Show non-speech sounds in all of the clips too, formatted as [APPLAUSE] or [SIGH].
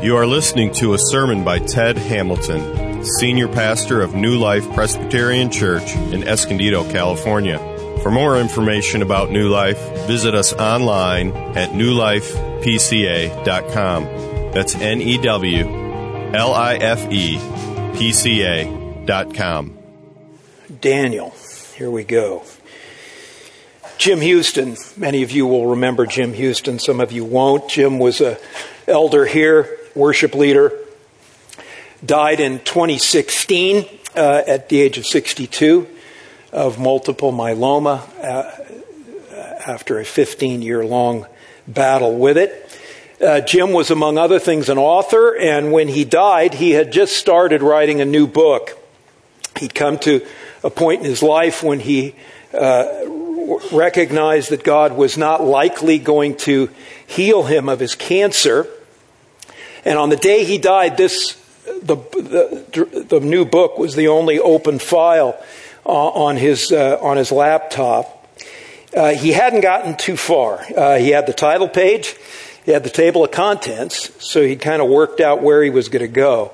You are listening to a sermon by Ted Hamilton, Senior Pastor of New Life Presbyterian Church in Escondido, California. For more information about New Life, visit us online at newlifepca.com. That's N E W L I F E P C A.com. Daniel. Here we go. Jim Houston. Many of you will remember Jim Houston. Some of you won't. Jim was a elder here, worship leader. Died in 2016 uh, at the age of 62 of multiple myeloma uh, after a 15 year long battle with it. Uh, Jim was, among other things, an author, and when he died, he had just started writing a new book. He'd come to a point in his life when he uh, recognized that God was not likely going to heal him of his cancer. And on the day he died, this the, the, the new book was the only open file uh, on his uh, on his laptop. Uh, he hadn't gotten too far. Uh, he had the title page, he had the table of contents, so he kind of worked out where he was going to go,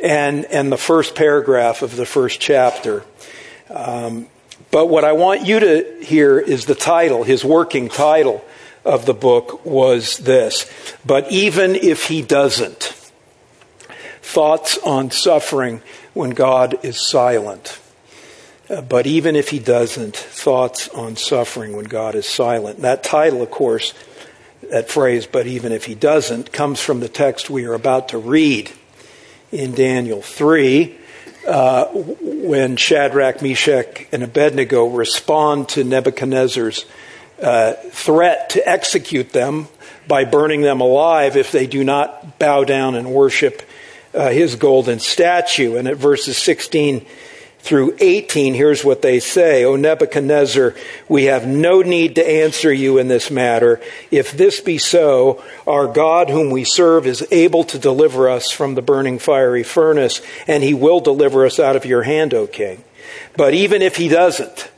and and the first paragraph of the first chapter. Um, but what I want you to hear is the title, his working title of the book was this. But even if he doesn't, thoughts on suffering when God is silent. Uh, but even if he doesn't, thoughts on suffering when God is silent. That title, of course, that phrase, but even if he doesn't, comes from the text we are about to read in Daniel 3, uh, when Shadrach, Meshach, and Abednego respond to Nebuchadnezzar's uh, threat to execute them by burning them alive if they do not bow down and worship uh, his golden statue. And at verses 16 through 18, here's what they say. O Nebuchadnezzar, we have no need to answer you in this matter. If this be so, our God whom we serve is able to deliver us from the burning fiery furnace, and he will deliver us out of your hand, O king. But even if he doesn't,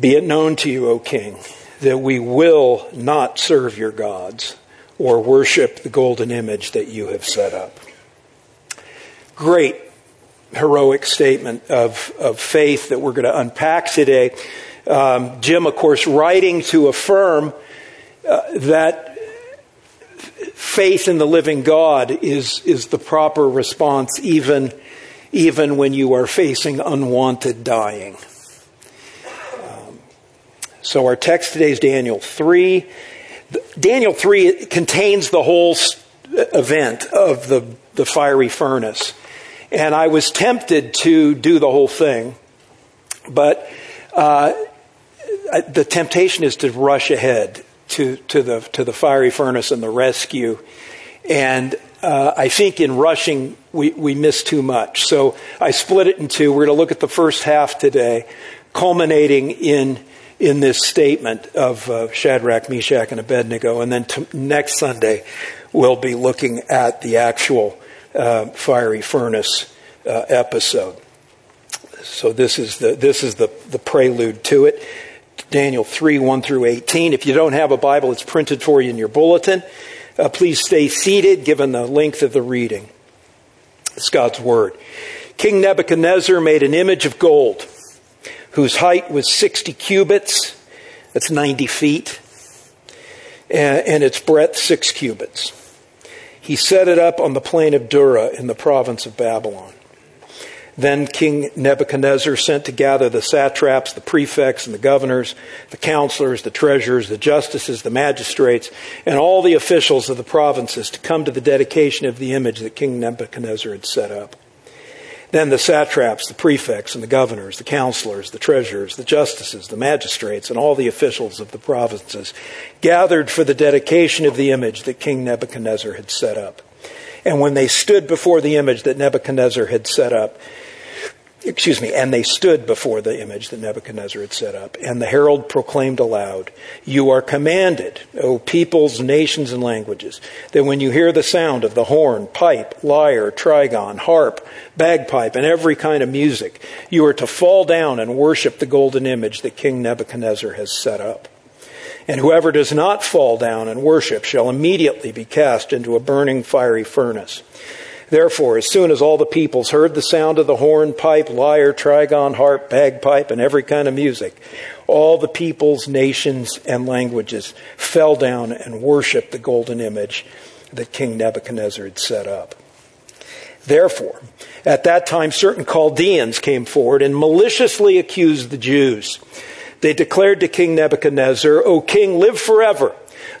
be it known to you, O king, that we will not serve your gods or worship the golden image that you have set up. Great heroic statement of, of faith that we're going to unpack today. Um, Jim, of course, writing to affirm uh, that faith in the living God is, is the proper response, even, even when you are facing unwanted dying. So, our text today is Daniel 3. Daniel 3 contains the whole event of the, the fiery furnace. And I was tempted to do the whole thing, but uh, the temptation is to rush ahead to, to, the, to the fiery furnace and the rescue. And uh, I think in rushing, we, we miss too much. So I split it in two. We're going to look at the first half today, culminating in, in this statement of uh, Shadrach, Meshach, and Abednego. And then t- next Sunday, we'll be looking at the actual uh, fiery furnace uh, episode. So this is the this is the, the prelude to it. Daniel 3, 1 through 18. If you don't have a Bible, it's printed for you in your bulletin. Uh, please stay seated given the length of the reading. It's God's Word. King Nebuchadnezzar made an image of gold whose height was 60 cubits, that's 90 feet, and, and its breadth 6 cubits. He set it up on the plain of Dura in the province of Babylon. Then King Nebuchadnezzar sent to gather the satraps, the prefects, and the governors, the counselors, the treasurers, the justices, the magistrates, and all the officials of the provinces to come to the dedication of the image that King Nebuchadnezzar had set up. Then the satraps, the prefects, and the governors, the counselors, the treasurers, the justices, the magistrates, and all the officials of the provinces gathered for the dedication of the image that King Nebuchadnezzar had set up. And when they stood before the image that Nebuchadnezzar had set up, excuse me, and they stood before the image that Nebuchadnezzar had set up. And the herald proclaimed aloud, You are commanded, O peoples, nations, and languages, that when you hear the sound of the horn, pipe, lyre, trigon, harp, bagpipe, and every kind of music, you are to fall down and worship the golden image that King Nebuchadnezzar has set up. And whoever does not fall down and worship shall immediately be cast into a burning fiery furnace. Therefore, as soon as all the peoples heard the sound of the horn, pipe, lyre, trigon, harp, bagpipe, and every kind of music, all the peoples, nations, and languages fell down and worshiped the golden image that King Nebuchadnezzar had set up. Therefore, at that time, certain Chaldeans came forward and maliciously accused the Jews. They declared to King Nebuchadnezzar, O king, live forever.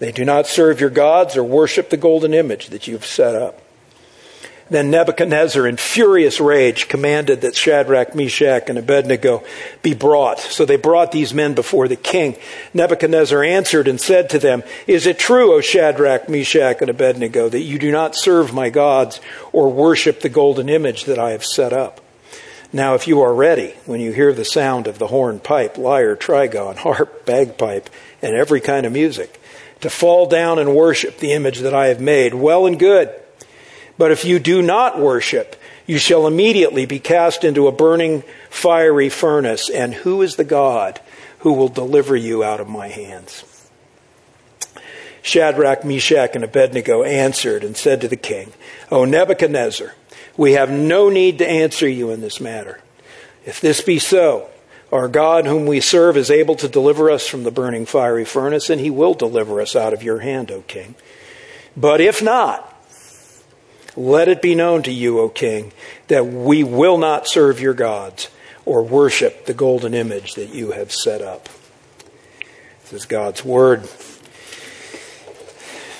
They do not serve your gods or worship the golden image that you have set up. Then Nebuchadnezzar, in furious rage, commanded that Shadrach, Meshach, and Abednego be brought. So they brought these men before the king. Nebuchadnezzar answered and said to them, Is it true, O Shadrach, Meshach, and Abednego, that you do not serve my gods or worship the golden image that I have set up? Now, if you are ready, when you hear the sound of the horn, pipe, lyre, trigon, harp, bagpipe, and every kind of music, to fall down and worship the image that I have made, well and good. But if you do not worship, you shall immediately be cast into a burning fiery furnace. And who is the God who will deliver you out of my hands? Shadrach, Meshach, and Abednego answered and said to the king, O Nebuchadnezzar, we have no need to answer you in this matter. If this be so, our God, whom we serve, is able to deliver us from the burning fiery furnace, and he will deliver us out of your hand, O king. But if not, let it be known to you, O king, that we will not serve your gods or worship the golden image that you have set up. This is God's word.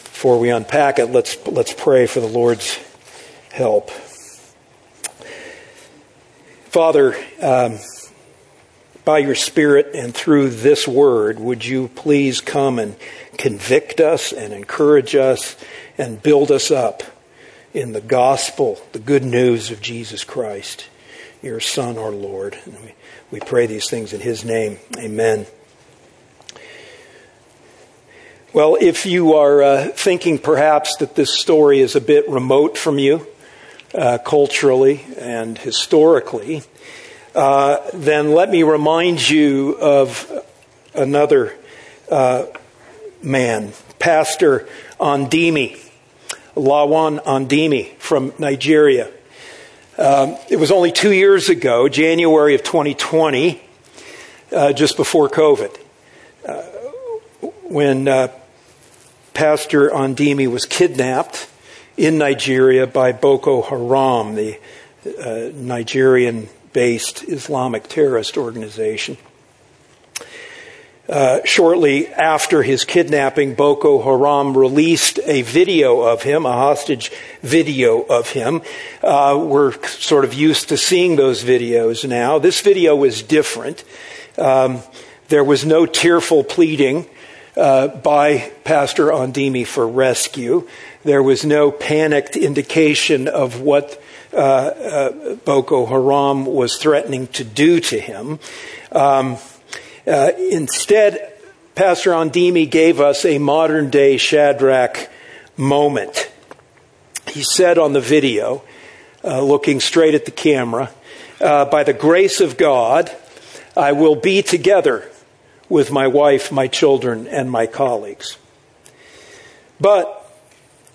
Before we unpack it, let's, let's pray for the Lord's help. Father, um, by your Spirit and through this word, would you please come and convict us and encourage us and build us up? in the gospel, the good news of Jesus Christ, your Son, our Lord. And we pray these things in His name. Amen. Well, if you are uh, thinking perhaps that this story is a bit remote from you, uh, culturally and historically, uh, then let me remind you of another uh, man, Pastor Andimi. Lawan Andimi from Nigeria. Um, it was only two years ago, January of 2020, uh, just before COVID, uh, when uh, Pastor Andimi was kidnapped in Nigeria by Boko Haram, the Nigerian based Islamic terrorist organization. Uh, shortly after his kidnapping, Boko Haram released a video of him, a hostage video of him. Uh, we're sort of used to seeing those videos now. This video was different. Um, there was no tearful pleading uh, by Pastor Andimi for rescue. There was no panicked indication of what Boko Haram was threatening to do to him. Um, uh, instead, Pastor Andimi gave us a modern day Shadrach moment. He said on the video, uh, looking straight at the camera, uh, by the grace of God, I will be together with my wife, my children, and my colleagues. But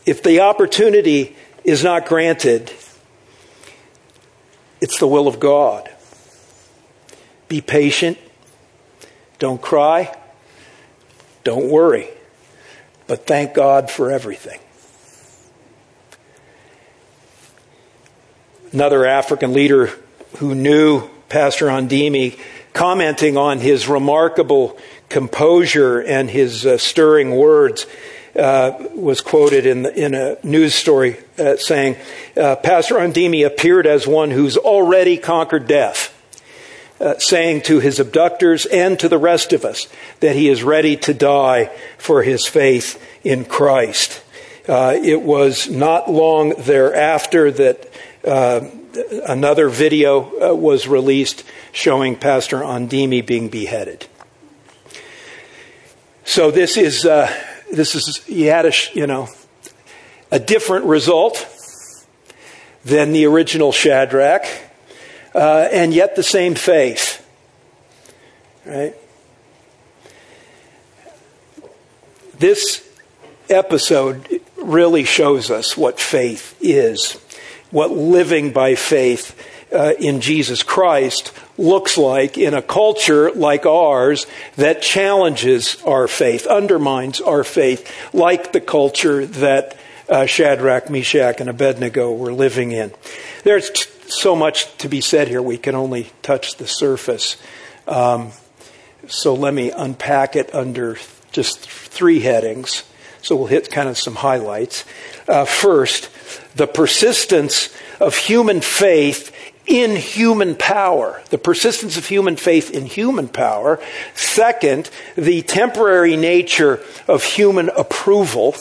if the opportunity is not granted, it's the will of God. Be patient, don't cry. Don't worry. But thank God for everything. Another African leader who knew Pastor Andimi commenting on his remarkable composure and his uh, stirring words uh, was quoted in, the, in a news story uh, saying, uh, Pastor Andimi appeared as one who's already conquered death uh, saying to his abductors and to the rest of us that he is ready to die for his faith in Christ. Uh, it was not long thereafter that another video was released showing Pastor Andimi being beheaded. So this is uh, this is he had a you know a different result than the original Shadrach, uh, and yet the same faith. Right. This episode really shows us what faith is, what living by faith uh, in Jesus Christ looks like in a culture like ours that challenges our faith, undermines our faith, like the culture that uh, Shadrach, Meshach, and Abednego were living in. There's t- so much to be said here, we can only touch the surface. Um, so let me unpack it under just three headings. So we'll hit kind of some highlights. Uh, first, the persistence of human faith in human power. The persistence of human faith in human power. Second, the temporary nature of human approval.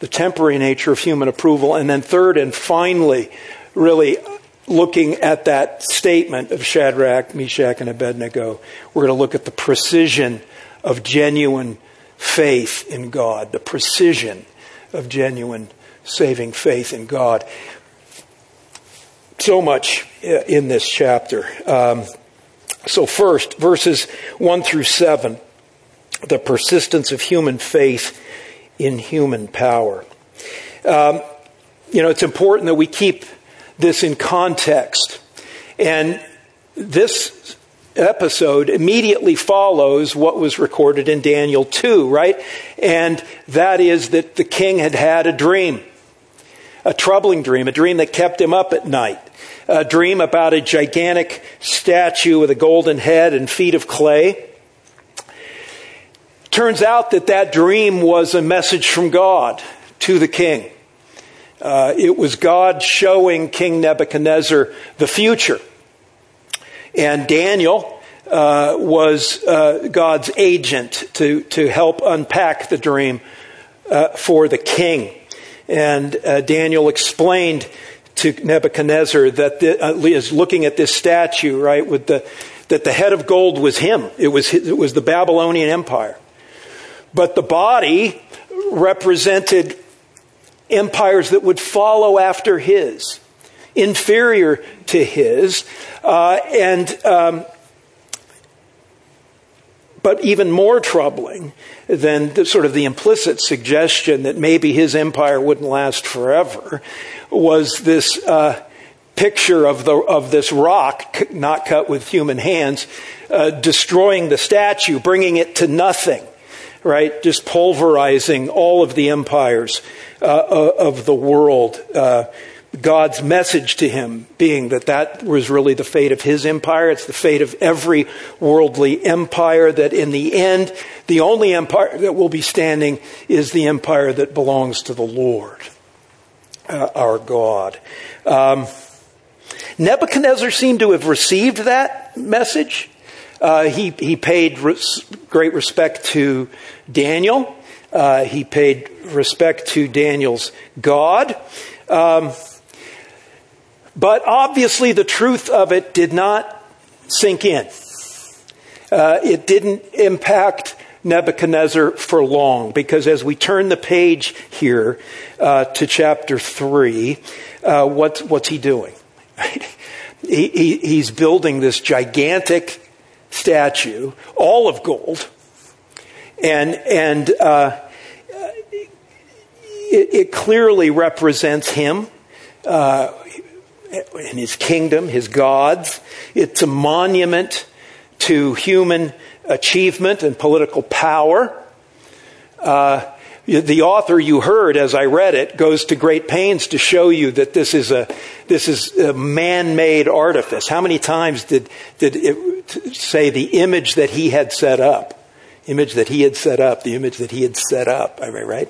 The temporary nature of human approval. And then third and finally, really looking at that statement of Shadrach, Meshach, and Abednego, we're going to look at the precision of genuine faith in God, the precision of genuine saving faith in God. So much uh, in this chapter. Um, so, first, verses 1 through 7, the persistence of human faith in human power. Um, you know, it's important that we keep this in context. And this episode immediately follows what was recorded in Daniel 2, right? And that is that the king had had a dream, a troubling dream, a dream that kept him up at night, a dream about a gigantic statue with a golden head and feet of clay. Turns out that that dream was a message from God to the king. Uh, it was God showing King Nebuchadnezzar the future. And Daniel uh, was uh, God's agent to, to help unpack the dream uh, for the king. And uh, Daniel explained to Nebuchadnezzar that the, uh, is looking at this statue, right, with the, that the head of gold was him. It was, it was the Babylonian Empire. But the body represented empires that would follow after his, inferior to his, uh, and um, but even more troubling than the, sort of the implicit suggestion that maybe his empire wouldn't last forever was this uh, picture of the of this rock not cut with human hands uh, destroying the statue, bringing it to nothing right? Just pulverizing all of the empires uh, uh, of the world. God's message to him being that that was really the fate of his empire. It's the fate of every worldly empire, that in the end, the only empire that will be standing is the empire that belongs to the Lord, uh, our God. Um, Nebuchadnezzar seemed to have received that message. Uh, he, he paid res- great respect to Daniel. Uh, he paid respect to Daniel's God. Um, but obviously, the truth of it did not sink in. Uh, it didn't impact Nebuchadnezzar for long because as we turn the page here uh, to chapter 3, uh, what's, what's he doing? [LAUGHS] he, he, he's building this gigantic statue, all of gold, and and uh, it, it, clearly represents him uh, and his kingdom, his gods. It's a monument to human achievement and political power. Uh, the author you heard as I read it goes to great pains to show you that this is a this is a man-made artifice. How many times did did it say the image that he had set up, image that he had set up, the image that he had set up? Am I Right?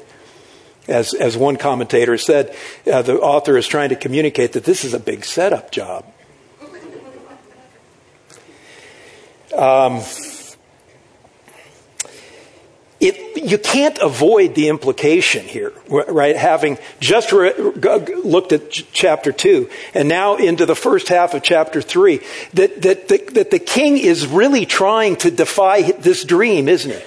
As as one commentator said, uh, the author is trying to communicate that this is a big setup job. Um, it, you can't avoid the implication here, right? Having just re- looked at ch- chapter 2 and now into the first half of chapter 3, that, that, that, that the king is really trying to defy this dream, isn't he?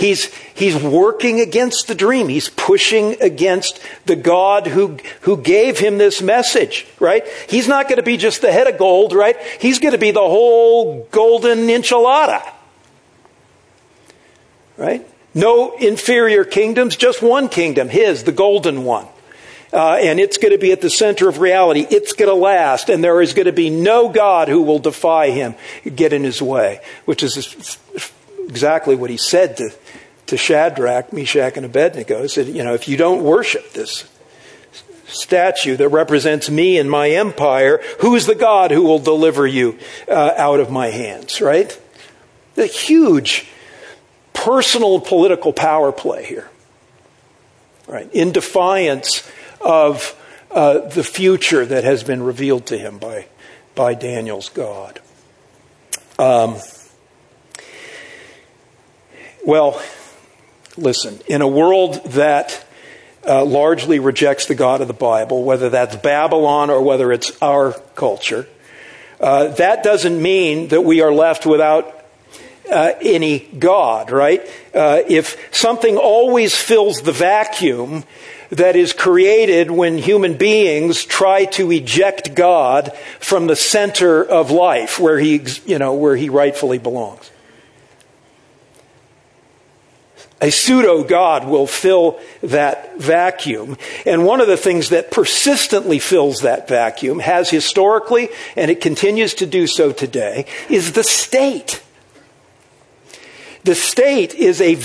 He's, he's working against the dream. He's pushing against the God who, who gave him this message, right? He's not going to be just the head of gold, right? He's going to be the whole golden enchilada, right? No inferior kingdoms, just one kingdom, his, the golden one. Uh, and it's going to be at the center of reality. It's going to last, and there is going to be no God who will defy him, get in his way, which is exactly what he said to, to Shadrach, Meshach, and Abednego. Said, You know, if you don't worship this statue that represents me and my empire, who's the God who will deliver you uh, out of my hands, right? A huge personal political power play here, right? In defiance of uh, the future that has been revealed to him by, by Daniel's God. Um, well, listen, in a world that uh, largely rejects the God of the Bible, whether that's Babylon or whether it's our culture, uh, that doesn't mean that we are left without uh, any God, right? Uh, if something always fills the vacuum that is created when human beings try to eject God from the center of life, where he, you know, where he rightfully belongs. A pseudo God will fill that vacuum. And one of the things that persistently fills that vacuum, has historically, and it continues to do so today, is the state. The state is a,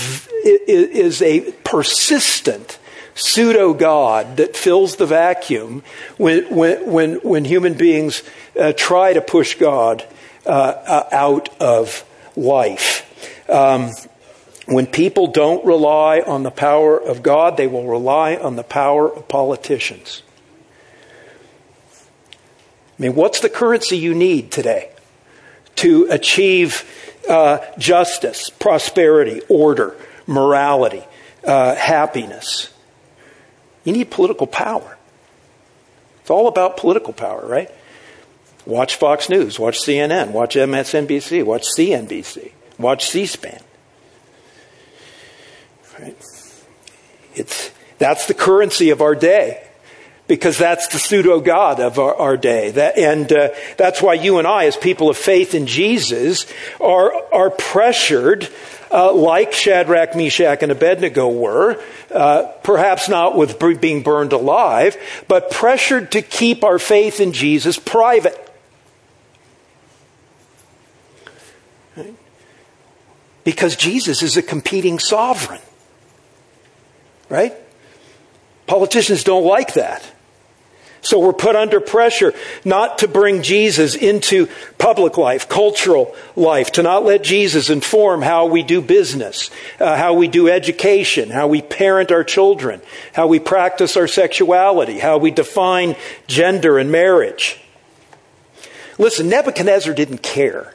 is a persistent pseudo God that fills the vacuum when, when, when, when human beings uh, try to push God uh, uh, out of life. Um, when people don't rely on the power of God, they will rely on the power of politicians. I mean, what's the currency you need today to achieve uh, justice, prosperity, order, morality, uh, happiness? You need political power. It's all about political power, right? Watch Fox News, watch CNN, watch MSNBC, watch CNBC, watch C SPAN. Right? It's, that's the currency of our day because that's the pseudo God of our, our day. That, and uh, that's why you and I, as people of faith in Jesus, are, are pressured, uh, like Shadrach, Meshach, and Abednego were, uh, perhaps not with being burned alive, but pressured to keep our faith in Jesus private. Because Jesus is a competing sovereign. Right? Politicians don't like that. So we're put under pressure not to bring Jesus into public life, cultural life, to not let Jesus inform how we do business, uh, how we do education, how we parent our children, how we practice our sexuality, how we define gender and marriage. Listen, Nebuchadnezzar didn't care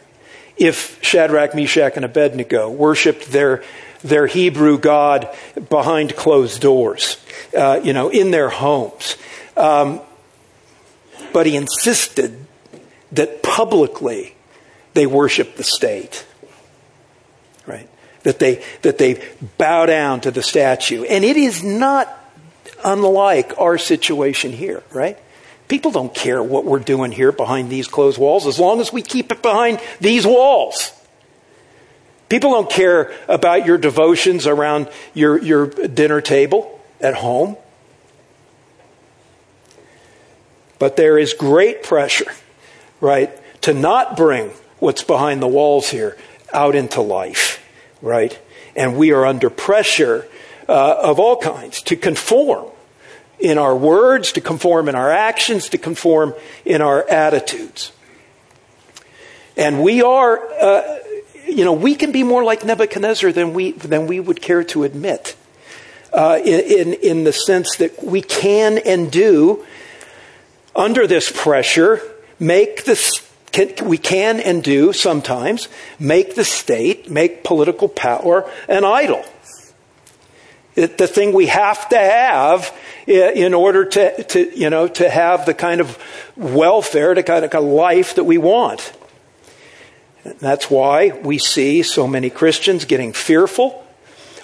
if Shadrach, Meshach, and Abednego worshiped their their Hebrew God behind closed doors, uh, you know, in their homes. Um, but he insisted that publicly they worship the state. Right? That they, that they bow down to the statue. And it is not unlike our situation here, right? People don't care what we're doing here behind these closed walls as long as we keep it behind these walls. People don't care about your devotions around your, your dinner table at home. But there is great pressure, right, to not bring what's behind the walls here out into life, right? And we are under pressure uh, of all kinds to conform in our words, to conform in our actions, to conform in our attitudes. And we are. Uh, you know, we can be more like Nebuchadnezzar than we, than we would care to admit. Uh, in, in the sense that we can and do, under this pressure, make this, can, we can and do sometimes make the state, make political power an idol. It, the thing we have to have in order to, to, you know, to have the kind of welfare, the kind of life that we want. That's why we see so many Christians getting fearful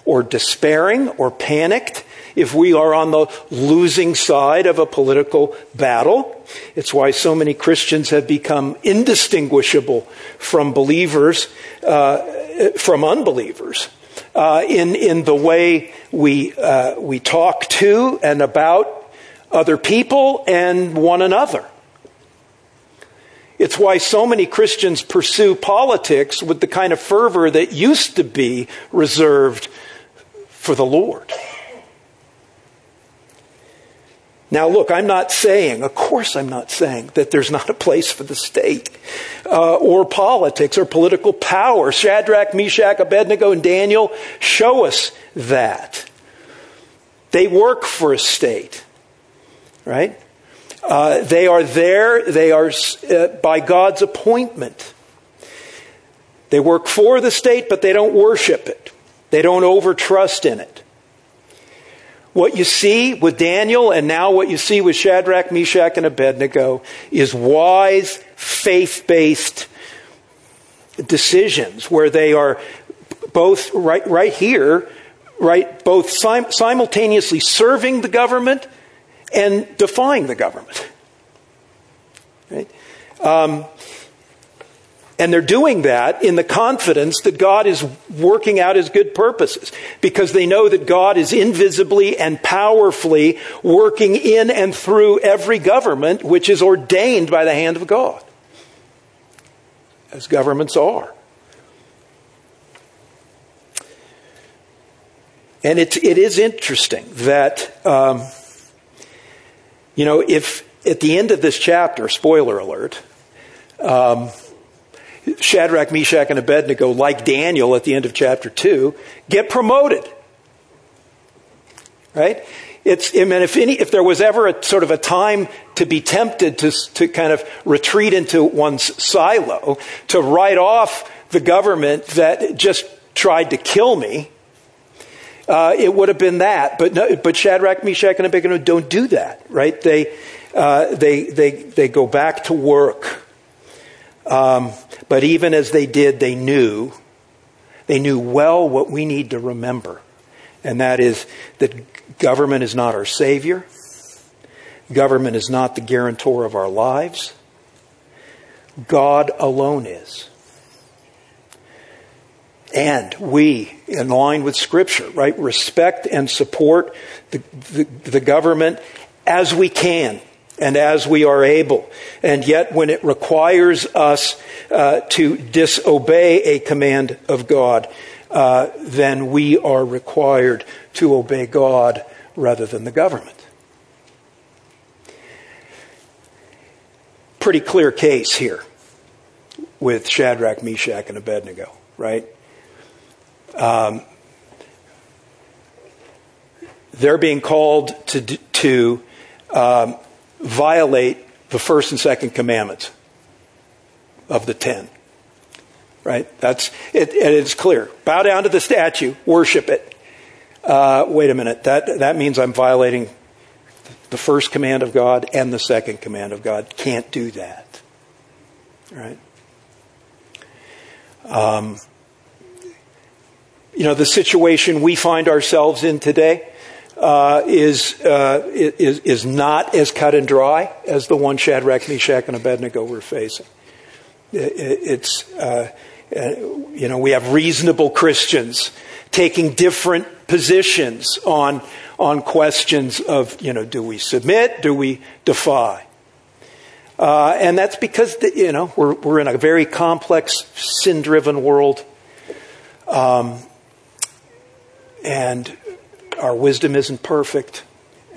or despairing or panicked if we are on the losing side of a political battle. It's why so many Christians have become indistinguishable from believers, uh, from unbelievers. Uh, in in the way we uh, we talk to and about other people and one another. It's why so many Christians pursue politics with the kind of fervor that used to be reserved for the Lord. Now, look, I'm not saying, of course, I'm not saying that there's not a place for the state uh, or politics or political power. Shadrach, Meshach, Abednego, and Daniel show us that. They work for a state, right? Uh, they are there, they are uh, by God's appointment. They work for the state, but they don't worship it, they don't overtrust in it. What you see with Daniel and now what you see with Shadrach, Meshach, and Abednego is wise, faith based decisions where they are both right, right here, right, both sim- simultaneously serving the government and defying the government. Right? Um, and they're doing that in the confidence that God is working out his good purposes because they know that God is invisibly and powerfully working in and through every government which is ordained by the hand of God, as governments are. And it, it is interesting that, um, you know, if at the end of this chapter, spoiler alert, um, Shadrach, Meshach, and Abednego, like Daniel at the end of chapter 2, get promoted. Right? It's, I mean, if, any, if there was ever a sort of a time to be tempted to, to kind of retreat into one's silo, to write off the government that just tried to kill me, uh, it would have been that. But, no, but Shadrach, Meshach, and Abednego don't do that, right? They, uh, they, they, they go back to work. Um, but even as they did, they knew, they knew well what we need to remember. And that is that government is not our Savior. Government is not the guarantor of our lives. God alone is. And we, in line with Scripture, right, respect and support the, the, the government as we can and as we are able. And yet, when it requires us uh, to disobey a command of God, uh, then we are required to obey God rather than the government. Pretty clear case here with Shadrach, Meshach, and Abednego, right? Um, they're being called to, to um, violate the first and second commandments of the ten. Right? That's it. It's clear. Bow down to the statue, worship it. Uh, wait a minute. That that means I'm violating the first command of God and the second command of God. Can't do that. Right? Um, you know the situation we find ourselves in today uh, is, uh, is, is not as cut and dry as the one Shadrach, Meshach, and Abednego were facing. It, it's, uh, uh, you know, we have reasonable Christians taking different positions on, on questions of, you know, do we submit? Do we defy? Uh, and that's because, the, you know, we're, we're in a very complex, sin driven world. Um, and our wisdom isn't perfect,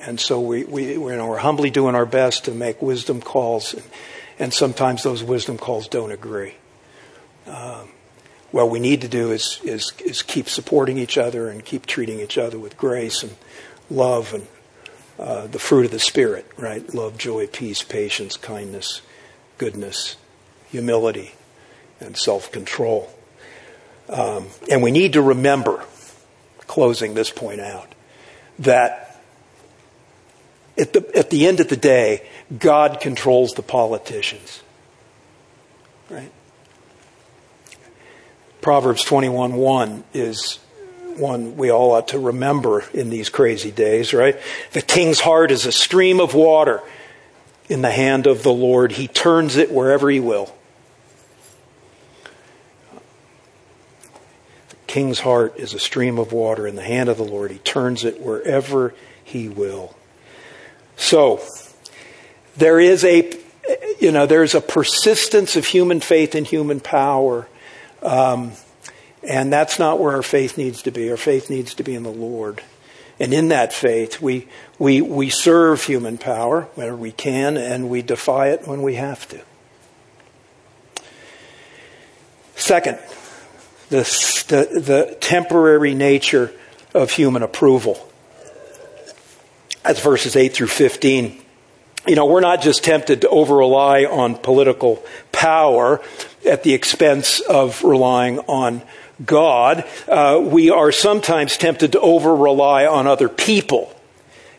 and so we, we you know, we're humbly doing our best to make wisdom calls, and, and sometimes those wisdom calls don't agree. Um, what we need to do is, is, is keep supporting each other and keep treating each other with grace and love and uh, the fruit of the Spirit, right? Love, joy, peace, patience, kindness, goodness, humility and self control. Um, and we need to remember, closing this point out, that at the, at the end of the day, God controls the politicians. Right? Proverbs 21 1 is one we all ought to remember in these crazy days, right? The king's heart is a stream of water in the hand of the Lord. He turns it wherever he will. King's heart is a stream of water in the hand of the Lord. He turns it wherever he will. So, there is a, you know, there's a persistence of human faith and human power. Um, and that's not where our faith needs to be. Our faith needs to be in the Lord. And in that faith, we, we, we serve human power whenever we can, and we defy it when we have to. Second, the, the, the temporary nature of human approval. That's verses 8 through 15. You know, we're not just tempted to over rely on political power at the expense of relying on God, uh, we are sometimes tempted to over rely on other people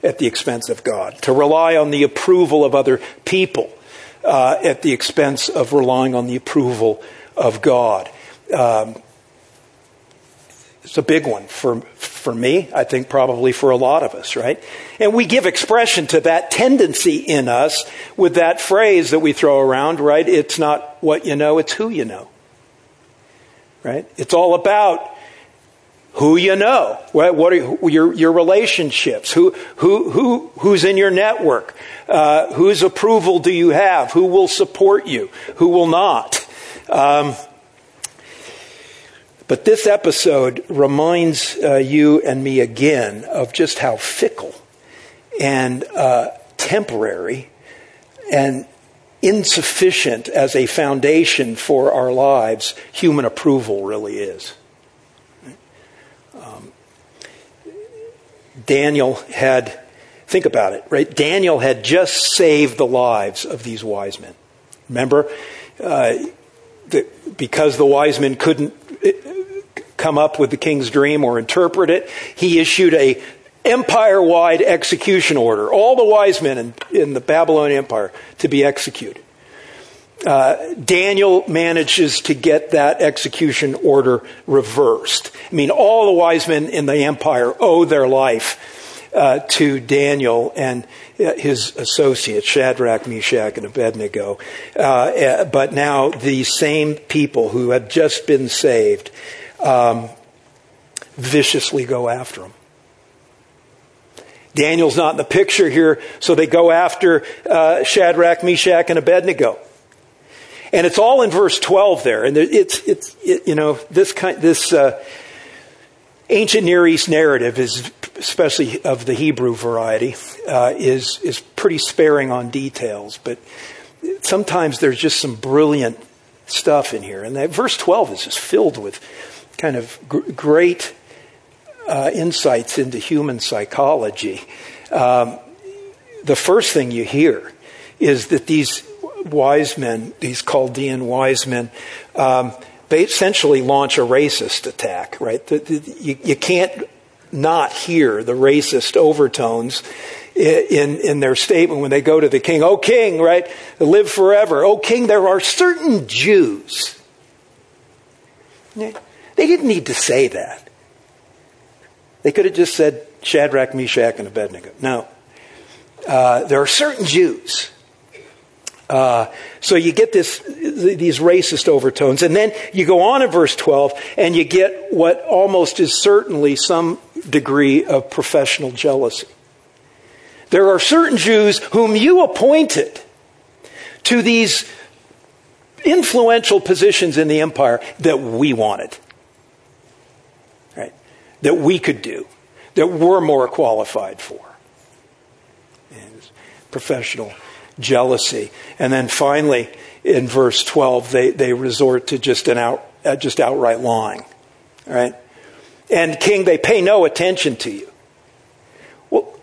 at the expense of God, to rely on the approval of other people uh, at the expense of relying on the approval of God. Um, it's a big one for for me. I think probably for a lot of us, right? And we give expression to that tendency in us with that phrase that we throw around, right? It's not what you know; it's who you know right? It's all about who you know, what, what are your, your relationships, who, who, who, who's in your network, uh, whose approval do you have, who will support you, who will not. Um, but this episode reminds uh, you and me again of just how fickle and uh, temporary and insufficient as a foundation for our lives human approval really is. Um, Daniel had, think about it, right? Daniel had just saved the lives of these wise men. Remember, uh, the, because the wise men couldn't come up with the king's dream or interpret it, he issued a empire wide execution order. All the wise men in, in the Babylonian Empire to be executed. Uh, Daniel manages to get that execution order reversed. I mean, all the wise men in the empire owe their life uh, to Daniel and uh, his associates, Shadrach, Meshach, and Abednego. Uh, eh, but now these same people who had just been saved um, viciously go after them. Daniel's not in the picture here, so they go after uh, Shadrach, Meshach, and Abednego. And it's all in verse 12 there. And it's, it's it, you know, this kind, this uh, ancient Near East narrative is, especially of the Hebrew variety, uh, is, is pretty sparing on details. But sometimes there's just some brilliant stuff in here. And that verse 12 is just filled with kind of g- great uh, insights into human psychology. Um, the first thing you hear is that these wise men, these Chaldean wise men, um, they essentially launch a racist attack, right? The, the, you, you, can't not hear the racist overtones in, in their statement when they go to the king. Oh, king, right? Live forever. Oh, king, there are certain Jews. They didn't need to say that. They could have just said Shadrach, Meshach, and Abednego. Now, Uh, there are certain Jews. Uh, so you get this, these racist overtones. And then you go on in verse 12 and you get what almost is certainly some degree of professional jealousy. There are certain Jews whom you appointed to these influential positions in the empire that we wanted that we could do, that we're more qualified for. And professional jealousy. And then finally, in verse 12, they, they resort to just an out, uh, just outright lying. Right? And king, they pay no attention to you. Well,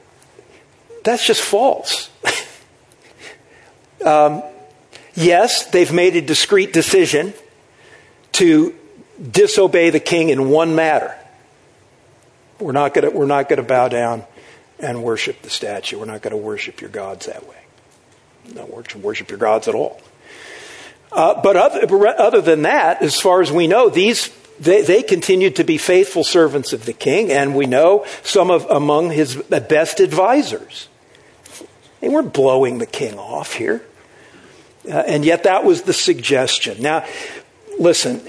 that's just false. [LAUGHS] um, Yes, they've made a discrete decision to disobey the king in one matter. We're not going we're not going to bow down and worship the statue. We're not going to worship your gods that way. Not worship your gods at all. Uh, but other, other than that, as far as we know, these they, they continued to be faithful servants of the king, and we know some of among his best advisors. They weren't blowing the king off here. Uh, and yet that was the suggestion. Now, listen,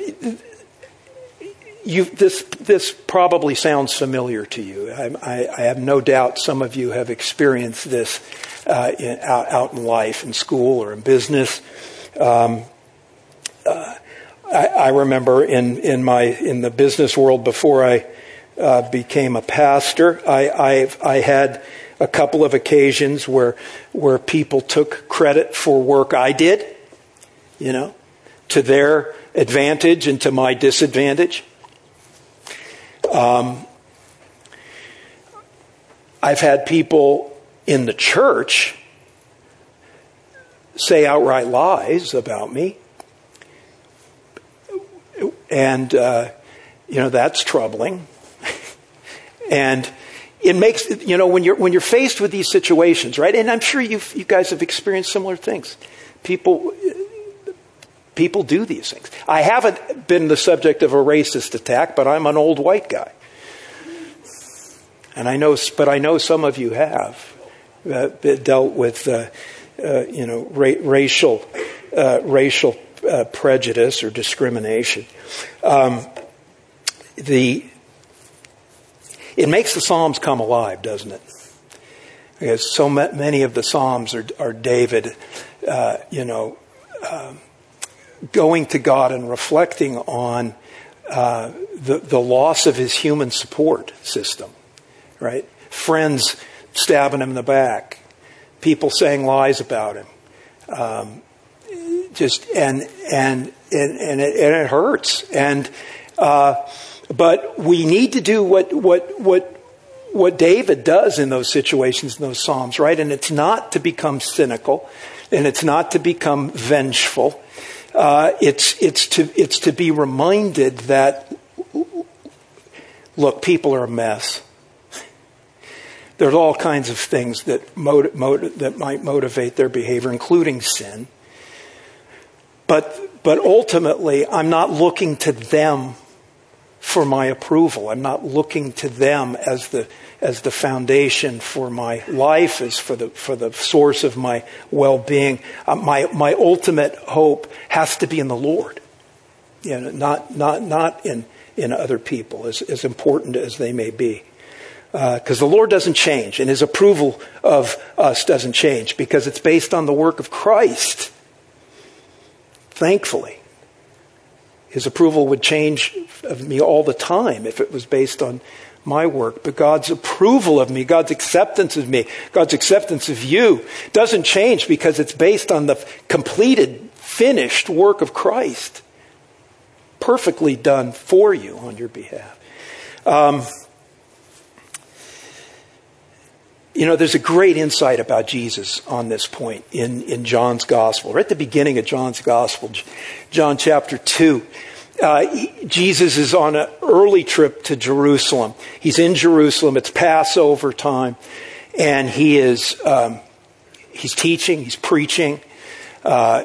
you, this, this probably sounds familiar to you. I, I, I, have no doubt some of you have experienced this uh, in, out, out, in life, in school or in business. Um, uh, I, I, remember in, in, my, in the business world before I uh, became a pastor, I, I had a couple of occasions where, where people took credit for work I did, you know, to their advantage and to my disadvantage. Um, I've had people in the church say outright lies about me. And, uh, you know, that's troubling. [LAUGHS] and it makes, you know, when you're, when you're faced with these situations, right? And I'm sure you you guys have experienced similar things. People, people do these things. I haven't been the subject of a racist attack, but I'm an old white guy. And I know, but I know some of you have uh, dealt with, uh, uh, you know, ra- racial, uh, racial uh, prejudice or discrimination. Um, the it makes the Psalms come alive, doesn't it? Because so many of the Psalms are, are David, uh, you know, uh, going to God and reflecting on uh, the, the loss of his human support system, right? Friends stabbing him in the back, people saying lies about him. Um, just and and and and it, and it hurts. And uh, but we need to do what, what, what, what David does in those situations, in those Psalms, right? And it's not to become cynical and it's not to become vengeful. Uh, it's, it's, to, it's to be reminded that, look, people are a mess. There's all kinds of things that, motiv- motiv- that might motivate their behavior, including sin. But, but ultimately, I'm not looking to them for my approval. I'm not looking to them as the as the foundation for my life, as for the for the source of my well-being. Uh, my my ultimate hope has to be in the Lord. You know, not not not in in other people, as as important as they may be. Because uh, the Lord doesn't change, and His approval of us doesn't change, because it's based on the work of Christ. Thankfully. His approval would change of me all the time if it was based on my work. But God's approval of me, God's acceptance of me, God's acceptance of you doesn't change because it's based on the completed, finished work of Christ. Perfectly done for you on your behalf. Um, You know, there's a great insight about Jesus on this point in, in John's Gospel. Right at the beginning of John's Gospel, John chapter 2, uh, Jesus is on an early trip to Jerusalem. He's in Jerusalem. It's Passover time. And he is, um, he's teaching, he's preaching. Uh,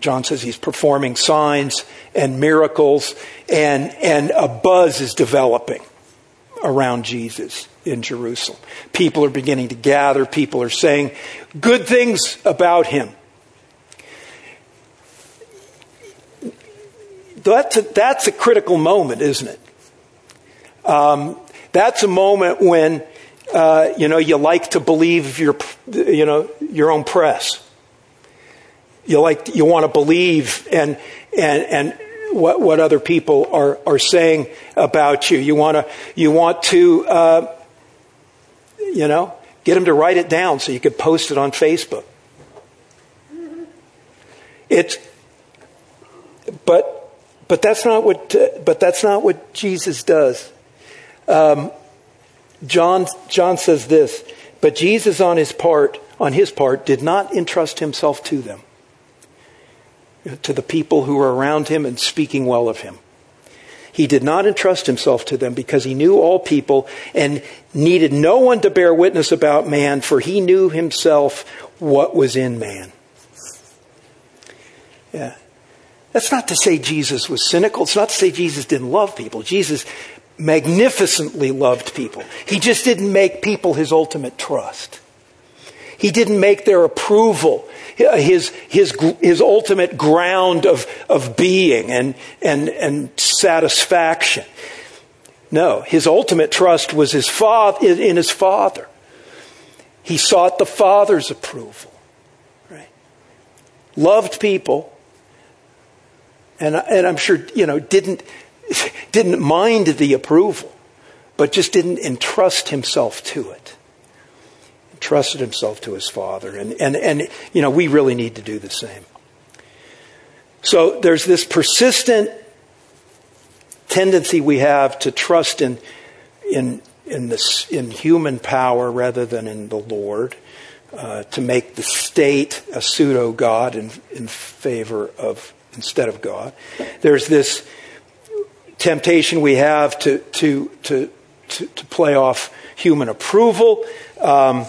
John says he's performing signs and miracles. And, and a buzz is developing around Jesus in Jerusalem. People are beginning to gather, people are saying good things about him. That's a, that's a critical moment, isn't it? Um, that's a moment when uh, you know you like to believe your you know your own press. You like you want to believe and and and what, what other people are, are saying about you. You want to, you want to, uh, you know, get them to write it down so you could post it on Facebook. It's, but, but that's not what, uh, but that's not what Jesus does. Um, John, John says this, but Jesus on his part, on his part, did not entrust himself to them. to the people who were around him and speaking well of him. He did not entrust himself to them because he knew all people and needed no one to bear witness about man, for he knew himself what was in man. Yeah. That's not to say Jesus was cynical. It's not to say Jesus didn't love people. Jesus magnificently loved people. He just didn't make people his ultimate trust. He didn't make their approval uh, his, his, his ultimate ground of, of being and, and, and satisfaction. No, his ultimate trust was his father, in his father. He sought the father's approval. Right? Loved people, and, and I'm sure, you know, didn't, [LAUGHS] didn't mind the approval, but just didn't entrust himself to it. Entrusted himself to his father. And, and, and, you know, we really need to do the same. So there's this persistent tendency we have to trust in, in, in, this, in human power rather than in the Lord, uh, to make the state a pseudo God in, in favor of, instead of God. There's this temptation we have to, to, to, to, to play off human approval, um,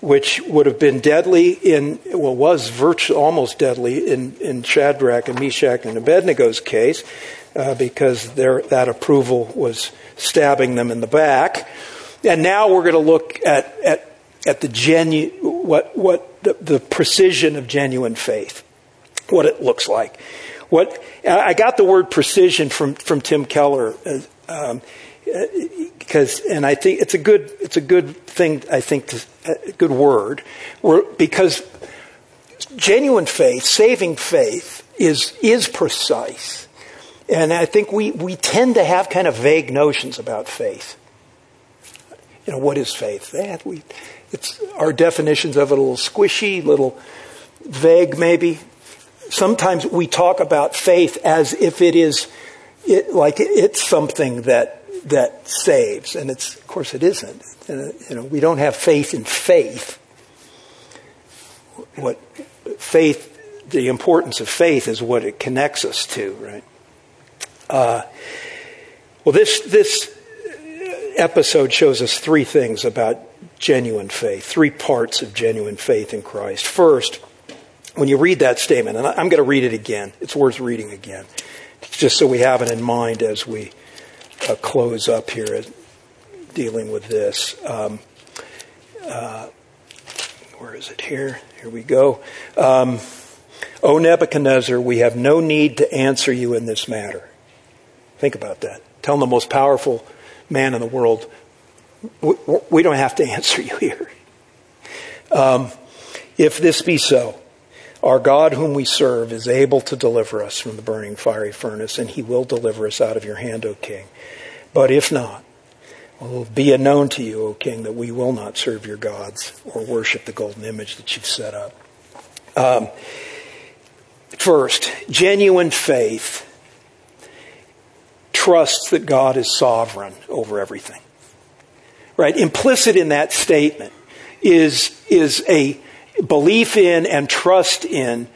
which would have been deadly in, well, was virtually almost deadly in, in Shadrach and Meshach and Abednego's case, uh, because their, that approval was stabbing them in the back. And now we're going to look at, at, at the genu, what, what the, the precision of genuine faith, what it looks like. What I got the word precision from from Tim Keller, um, because and I think it's a good it's a good thing I think to, a good word, because genuine faith, saving faith, is is precise, and I think we we tend to have kind of vague notions about faith. You know, what is faith? That we, it's our definitions of it a little squishy, little vague, maybe sometimes we talk about faith as if it is it, like it's something that that saves, and it's of course it isn't. You know, we don't have faith in faith. What faith, the importance of faith is what it connects us to, right? Uh, well, this this episode shows us three things about genuine faith, three parts of genuine faith in Christ. First, when you read that statement, and I'm going to read it again, it's worth reading again, just so we have it in mind as we uh, close up here dealing with this. Um, uh, where is it here? Here we go. Um, o Nebuchadnezzar, we have no need to answer you in this matter. Think about that. Tell the most powerful man in the world, we don't have to [LAUGHS] answer you here. Um, if this be so, our God, whom we serve, is able to deliver us from the burning fiery furnace, and he will deliver us out of your hand, O king. But if not, well, be it known to you, O king, that we will not serve your gods or worship the golden image that you've set up. Um, first, genuine faith trusts that God is sovereign over everything. Right? Implicit in that statement is, is a belief in and trust in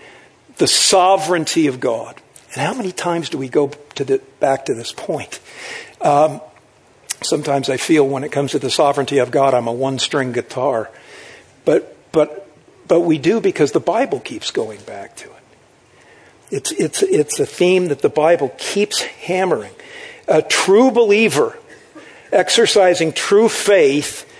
the sovereignty of God. And how many times do we go to the, back to this point? Um, sometimes I feel when it comes to the sovereignty of God, I'm a one string guitar. But, but, but we do because the Bible keeps going back to it. It's, it's, it's a theme that the Bible keeps hammering. A true believer exercising true faith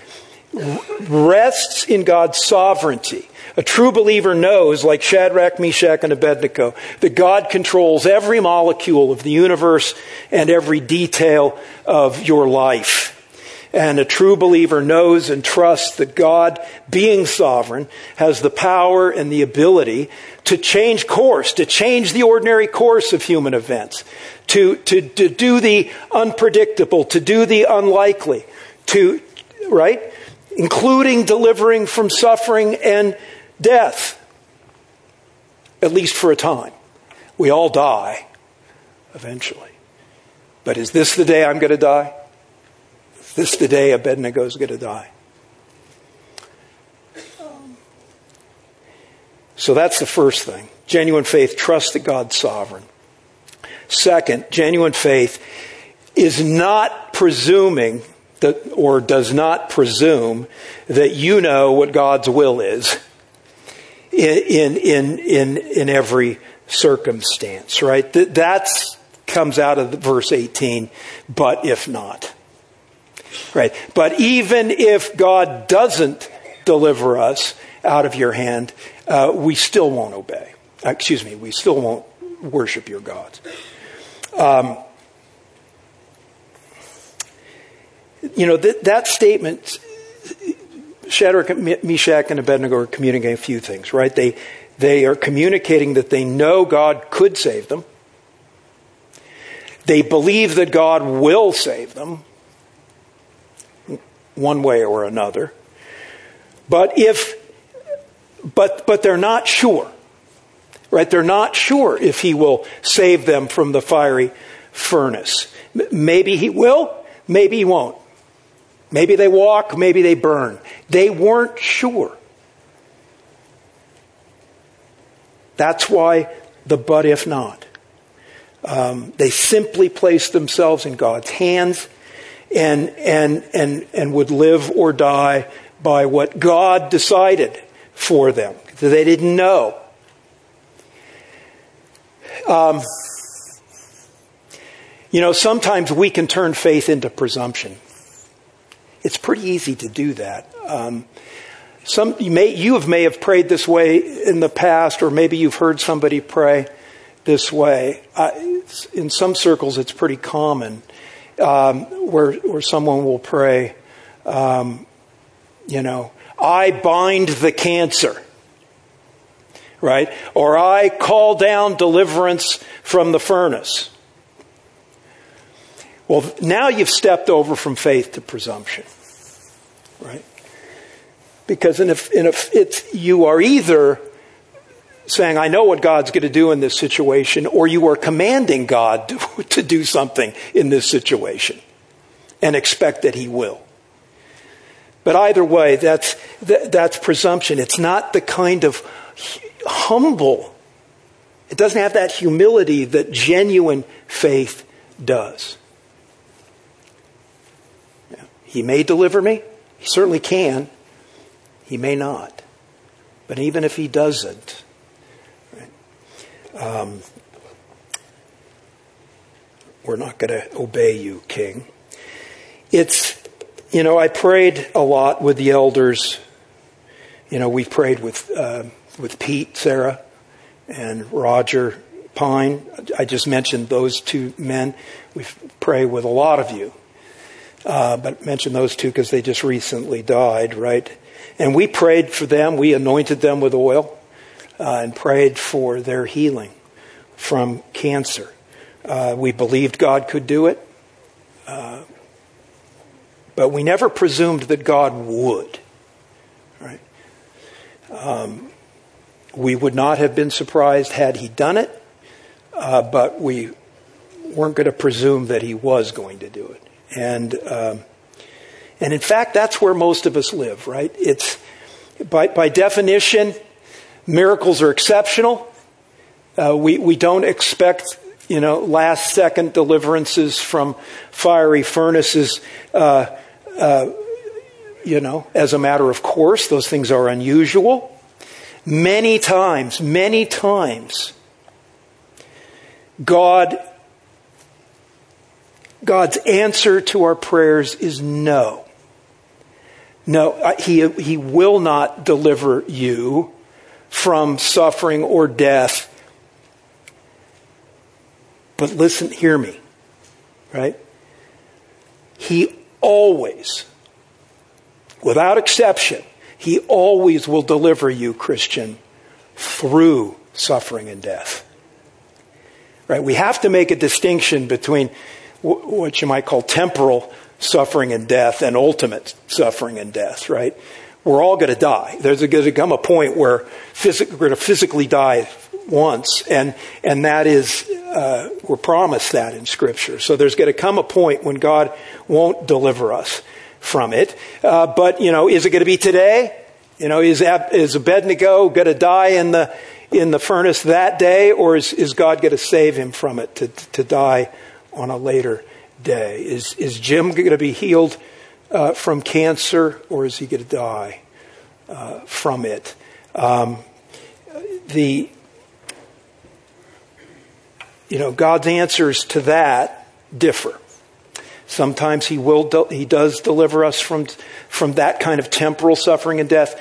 rests in God's sovereignty. A true believer knows, like Shadrach, Meshach, and Abednego, that God controls every molecule of the universe and every detail of your life. And a true believer knows and trusts that God, being sovereign, has the power and the ability to change course, to change the ordinary course of human events, to, to, to do the unpredictable, to do the unlikely, to, right? Including delivering from suffering and death, at least for a time. We all die eventually. But is this the day I'm going to die? Is this the day Abednego is going to die? So that's the first thing. Genuine faith trusts that God's sovereign. Second, genuine faith is not presuming that, or does not presume that you know what God's will is in, in, in, in every circumstance, right? That comes out of verse 18, but if not. Right? But even if God doesn't deliver us out of your hand, uh, we still won't obey. Uh, excuse me, we still won't worship your gods. Um, you know, that, that statement, Shadrach, Meshach, and Abednego are communicating a few things, right? They, they are communicating that they know God could save them. They believe that God will save them one way or another. But if but but they're not sure. Right? They're not sure if he will save them from the fiery furnace. Maybe he will, maybe he won't. Maybe they walk, maybe they burn. They weren't sure. That's why the but if not. Um, they simply placed themselves in God's hands and, and, and, and would live or die by what God decided for them. They didn't know. Um, you know, sometimes we can turn faith into presumption. It's pretty easy to do that. Um, some you may you have may have prayed this way in the past, or maybe you've heard somebody pray this way. Uh, in some circles, it's pretty common um, where where someone will pray, um, you know, I bind the cancer, right? Or I call down deliverance from the furnace. Well, now you've stepped over from faith to presumption, right? Because in a, in a, it's, you are either saying, I know what God's going to do in this situation, or you are commanding God to, [LAUGHS] to do something in this situation and expect that He will. But either way, that's, that, that's presumption. It's not the kind of humble, it doesn't have that humility that genuine faith does. He may deliver me. He certainly can. He may not. But even if he doesn't, right, um, we're not going to obey you, King. It's, you know, I prayed a lot with the elders. You know, we prayed with, uh, with Pete, Sarah, and Roger Pine. I just mentioned those two men. We pray with a lot of you. Uh, but mention those two because they just recently died, right? And we prayed for them. We anointed them with oil uh, and prayed for their healing from cancer. Uh, we believed God could do it, uh, but we never presumed that God would. Right? Um, we would not have been surprised had He done it, uh, but we weren't going to presume that He was going to do it. And um, and in fact, that's where most of us live, right? It's by, by definition, miracles are exceptional. Uh, we, we don't expect, you know, last second deliverances from fiery furnaces, uh, uh, you know, as a matter of course. Those things are unusual. Many times, many times, God God's answer to our prayers is no. No, uh, he, he will not deliver you from suffering or death. But listen, hear me, right? He always, without exception, he always will deliver you, Christian, through suffering and death. Right? We have to make a distinction between what you might call temporal suffering and death and ultimate suffering and death, right? We're all going to die. There's going to come a point where phys- we're going to physically die once, and, and that is, uh, we're promised that in Scripture. So there's going to come a point when God won't deliver us from it. Uh, but, you know, is it going to be today? You know, is, is Abednego going to die in the, in the furnace that day, or is, is God going to save him from it to, to die on a later day? Is, is Jim going to be healed uh, from cancer, or is he going to die uh, from it? Um, the you know God's answers to that differ. Sometimes He will He does deliver us from from that kind of temporal suffering and death.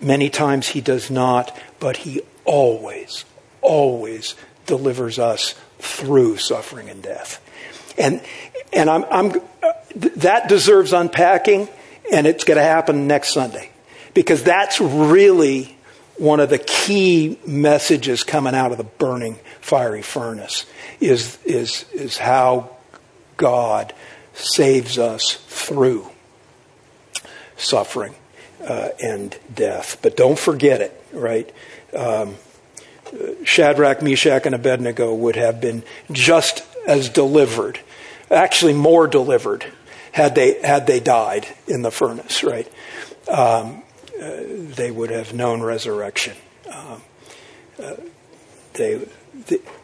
Many times He does not, but He always, always delivers us through suffering and death. And and I'm, I'm that deserves unpacking, and it's going to happen next Sunday because that's really one of the key messages coming out of the burning fiery furnace is, is, is how God saves us through suffering uh, and death. But don't forget it, right? Um, Shadrach, Meshach, and Abednego would have been just as delivered, actually more delivered, had they had they died in the furnace, right? Um, uh, they would have known resurrection. Um, uh, they,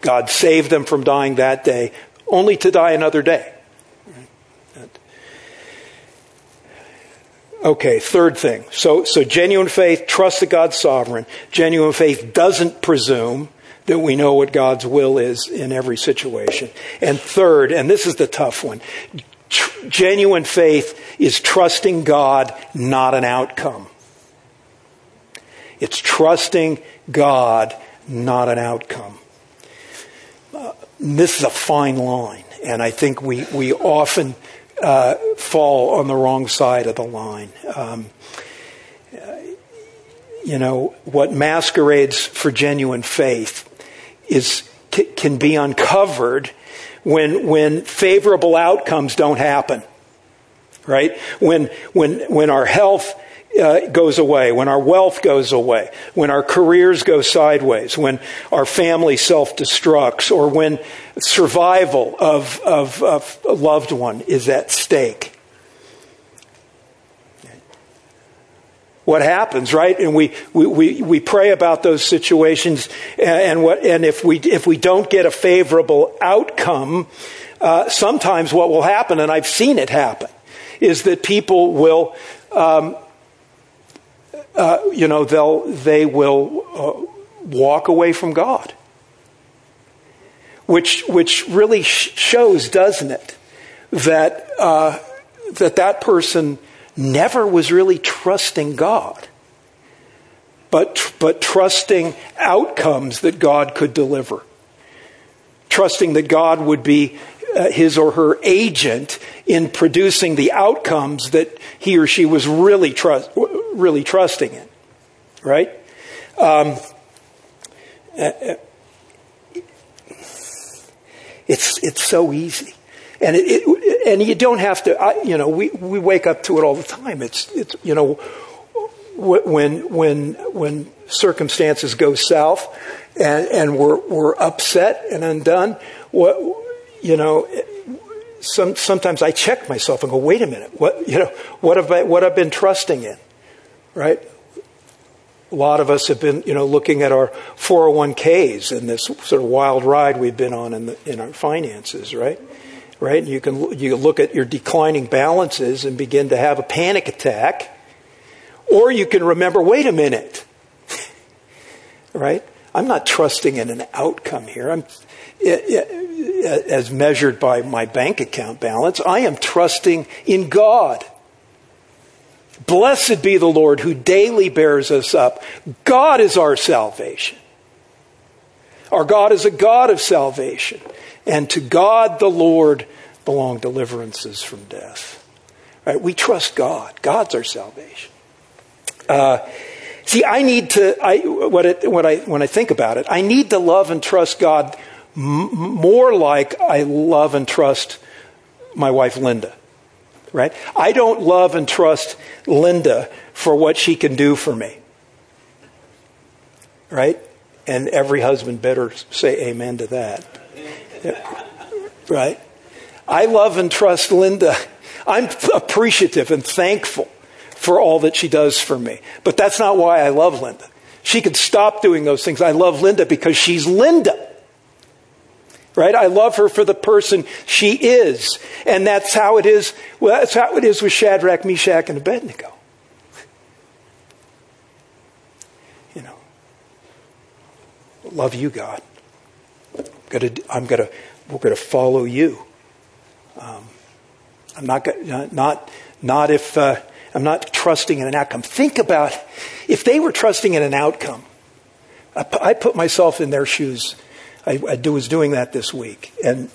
God saved them from dying that day, only to die another day. Okay, third thing. So, so genuine faith trusts that God's sovereign. Genuine faith doesn't presume that we know what God's will is in every situation. And third, and this is the tough one, tr- genuine faith is trusting God, not an outcome. It's trusting God, not an outcome. Uh, this is a fine line, and I think we, we often uh, fall on the wrong side of the line. Um, you know, what masquerades for genuine faith is can be uncovered when when favorable outcomes don't happen right when when when our health uh, goes away, when our wealth goes away, when our careers go sideways, when our family self destructs, or when survival of, of, of a loved one is at stake. What happens, right? And we, we, we, we pray about those situations, and, and, what, and if, we, if we don't get a favorable outcome, uh, sometimes what will happen, and I've seen it happen, is that people will um, uh, you know, they'll, they will uh, walk away from God. Which, which really sh- shows, doesn't it, that, uh, that that person never was really trusting God, but, but trusting outcomes that God could deliver. Trusting that God would be uh, his or her agent in producing the outcomes that he or she was really trust, really trusting in, right? Um, uh, uh, it's it's so easy, and it, it, and you don't have to. I, you know, we we wake up to it all the time. It's it's you know when when when circumstances go south and and we're we're upset and undone. What you know, some, sometimes I check myself and go, wait a minute, what, you know, what have I, what I've been trusting in, right? A lot of us have been, you know, looking at our 401ks and this sort of wild ride we've been on in, the, in our finances, right? Right? And you can, you look at your declining balances and begin to have a panic attack. Or you can remember, wait a minute, [LAUGHS] right? I'm not trusting in an outcome here. I'm, as measured by my bank account balance. I am trusting in God. Blessed be the Lord who daily bears us up. God is our salvation. Our God is a God of salvation. And to God the Lord belong deliverances from death. Right? We trust God. God's our salvation. Uh, see, I need to, I, what, it, what I, when I think about it, I need to love and trust God m- more like I love and trust my wife Linda. Right? I don't love and trust Linda for what she can do for me. Right? And every husband better say amen to that. Right? I love and trust Linda. I'm appreciative and thankful for all that she does for me. But that's not why I love Linda. She could stop doing those things. I love Linda because she's Linda. Right? I love her for the person she is. And that's how it is, well, that's how it is with Shadrach, Meshach, and Abednego. You know. Love you, God. I'm gonna, I'm gonna, we're gonna follow you. Um, I'm not, not, not if, uh, I'm not trusting in an outcome. Think about if they were trusting in an outcome. I put myself in their shoes. I, I was doing that this week. And,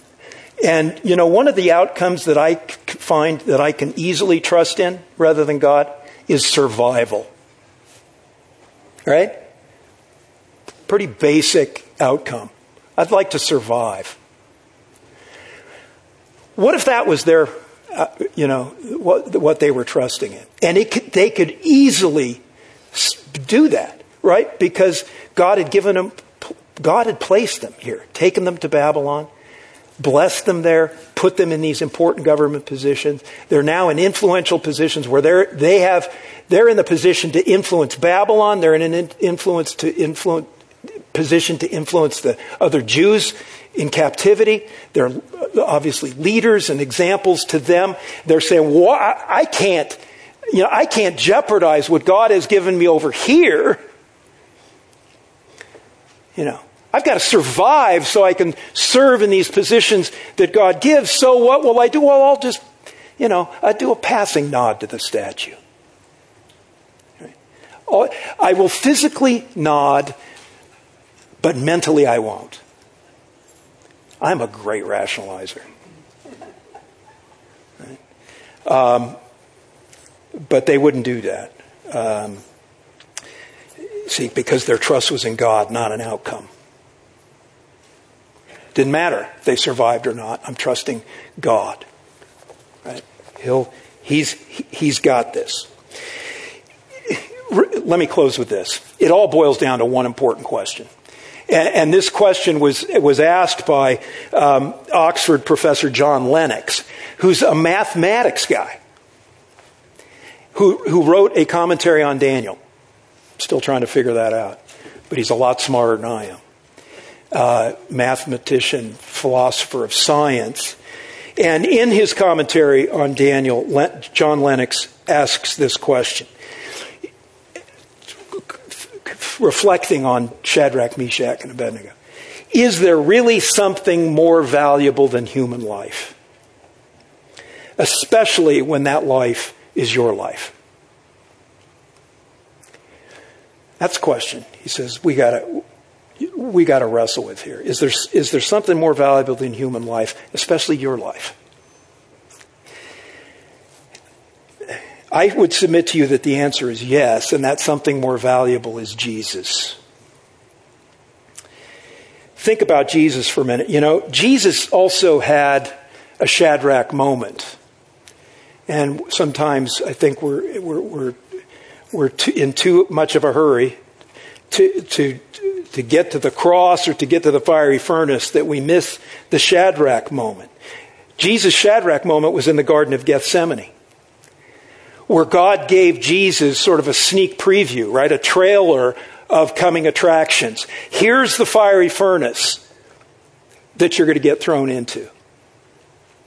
and, you know, one of the outcomes that I find that I can easily trust in rather than God is survival. Right? Pretty basic outcome. I'd like to survive. What if that was their uh, you know, what, what they were trusting in. And could, they could easily do that, right? Because God had given them, God had placed them here, taken them to Babylon, blessed them there, put them in these important government positions. They're now in influential positions where they're, they have, they're in the position to influence Babylon. They're in an influence to influence, position to influence the other Jews in captivity. They're uh, obviously leaders and examples to them. They're saying, well, I can't, you know, I can't jeopardize what God has given me over here. You know, I've got to survive so I can serve in these positions that God gives. So what will I do? Well, I'll just, you know, I do a passing nod to the statue. Oh, I will physically nod, but mentally I won't. I'm a great rationalizer. Um, but they wouldn't do that. Um, see, because their trust was in God, not an outcome. Didn't matter if they survived or not. I'm trusting God. Right? He'll, he's, he's got this. Let me close with this. It all boils down to one important question. And, and this question was, was asked by um, Oxford professor John Lennox, who's a mathematics guy who, who wrote a commentary on Daniel. Still trying to figure that out, but he's a lot smarter than I am. Uh, mathematician, philosopher of science. And in his commentary on Daniel, John Lennox asks this question reflecting on Shadrach, Meshach, and Abednego. Is there really something more valuable than human life? Especially when that life is your life. That's the question. He says we got to we got to wrestle with here. Is there is there something more valuable than human life, especially your life? I would submit to you that the answer is yes, and that something more valuable is Jesus. Think about Jesus for a minute. You know, Jesus also had a Shadrach moment. And sometimes I think we're, we're, we're, we're too, in too much of a hurry to, to, to get to the cross or to get to the fiery furnace that we miss the Shadrach moment. Jesus' Shadrach moment was in the Garden of Gethsemane where God gave Jesus sort of a sneak preview, right? A trailer of coming attractions. Here's the fiery furnace that you're going to get thrown into.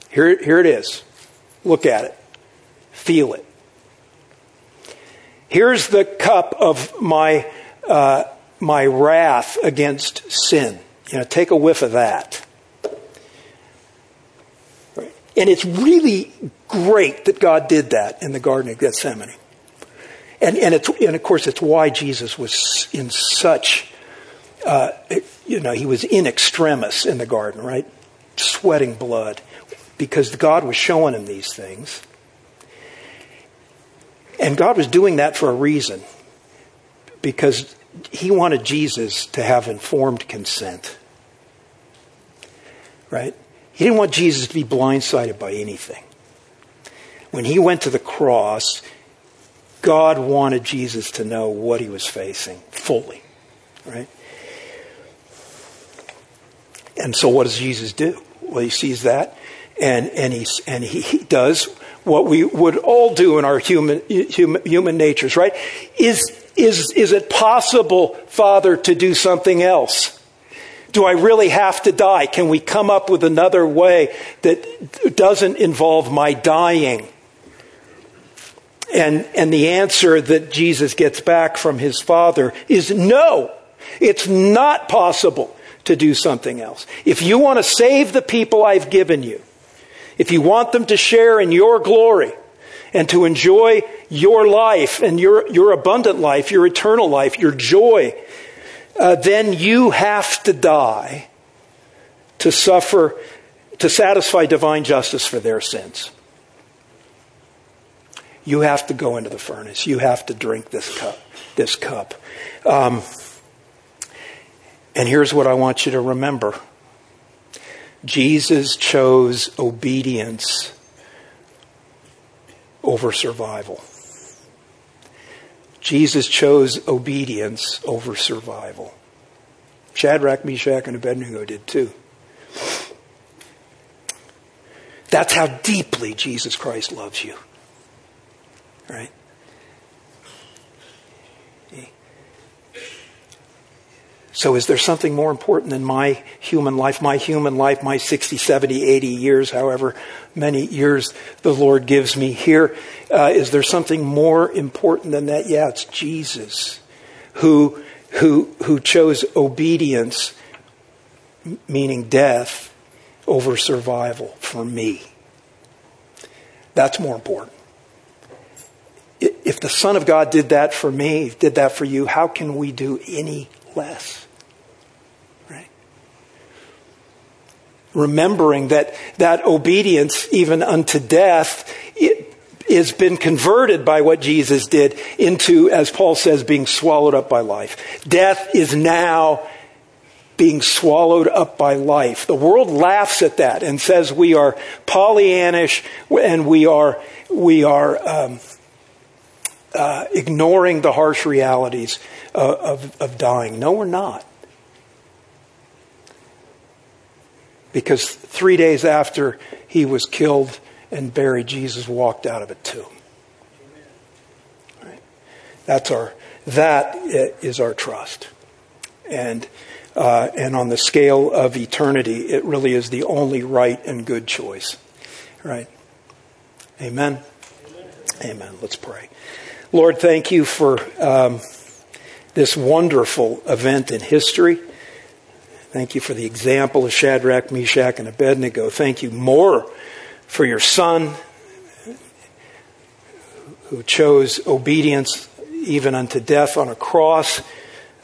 Here, here it is. Look at it. Feel it. Here's the cup of my, uh, my wrath against sin. You know, take a whiff of that. And it's really great that God did that in the Garden of Gethsemane. And, and, it's, and of course, it's why Jesus was in such, uh, you know, he was in extremis in the garden, right? Sweating blood. Because God was showing him these things. And God was doing that for a reason. Because he wanted Jesus to have informed consent. Right? He didn't want Jesus to be blindsided by anything. When he went to the cross, God wanted Jesus to know what he was facing fully, right? And so what does Jesus do? Well, he sees that and, and, he's, and he, he does what we would all do in our human, human, human natures, right? Is, is, is it possible, Father, to do something else? Do I really have to die? Can we come up with another way that doesn't involve my dying? And, and the answer that Jesus gets back from his Father is no. It's not possible to do something else. If you want to save the people I've given you, if you want them to share in your glory and to enjoy your life and your, your abundant life, your eternal life, your joy, uh, then you have to die to suffer, to satisfy divine justice for their sins. You have to go into the furnace. You have to drink this cup. This cup. Um, and here's what I want you to remember Jesus chose obedience over survival. Jesus chose obedience over survival. Shadrach, Meshach, and Abednego did too. That's how deeply Jesus Christ loves you. Right? So, is there something more important than my human life, my human life, my 60, 70, 80 years, however many years the Lord gives me here? Uh, is there something more important than that? Yeah, it's Jesus who, who, who chose obedience, meaning death, over survival for me. That's more important. If the Son of God did that for me, did that for you, how can we do any less. Right? Remembering that that obedience, even unto death, it has been converted by what Jesus did into, as Paul says, being swallowed up by life. Death is now being swallowed up by life. The world laughs at that and says we are Pollyannish and we are we are um, uh, ignoring the harsh realities uh, of, of dying. No, we're not. Because three days after he was killed and buried, Jesus walked out of a tomb. Right? That's our, that is our trust. And, uh, and on the scale of eternity, it really is the only right and good choice. Right? Amen. Amen. Let's pray. Lord, thank you for um, this wonderful event in history. Thank you for the example of Shadrach, Meshach, and Abednego. Thank you more for your son who chose obedience even unto death on a cross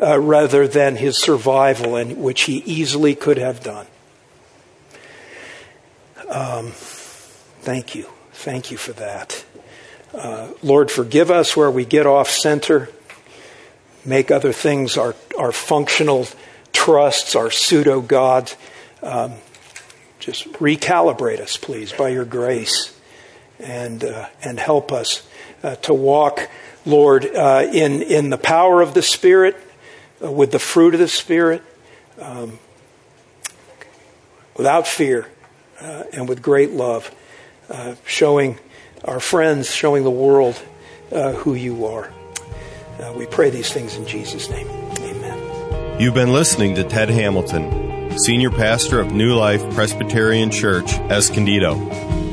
uh, rather than his survival, and which he easily could have done. Um, thank you. Thank you for that. Uh, Lord, forgive us where we get off center, make other things our, our functional trusts, our pseudo gods. Um, just recalibrate us, please, by your grace, and uh, and help us uh, to walk, Lord, uh, in in the power of the Spirit, uh, with the fruit of the Spirit, um, without fear, uh, and with great love, showing our friends, showing the world uh, who you are. Uh, we pray these things in Jesus' name. You've been listening to Ted Hamilton, Senior Pastor of New Life Presbyterian Church, Escondido.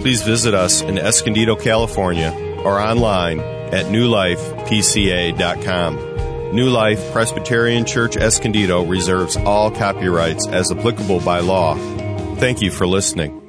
Please visit us in Escondido, California, or online at newlifepca.com. New Life Presbyterian Church Escondido reserves all copyrights as applicable by law. Thank you for listening.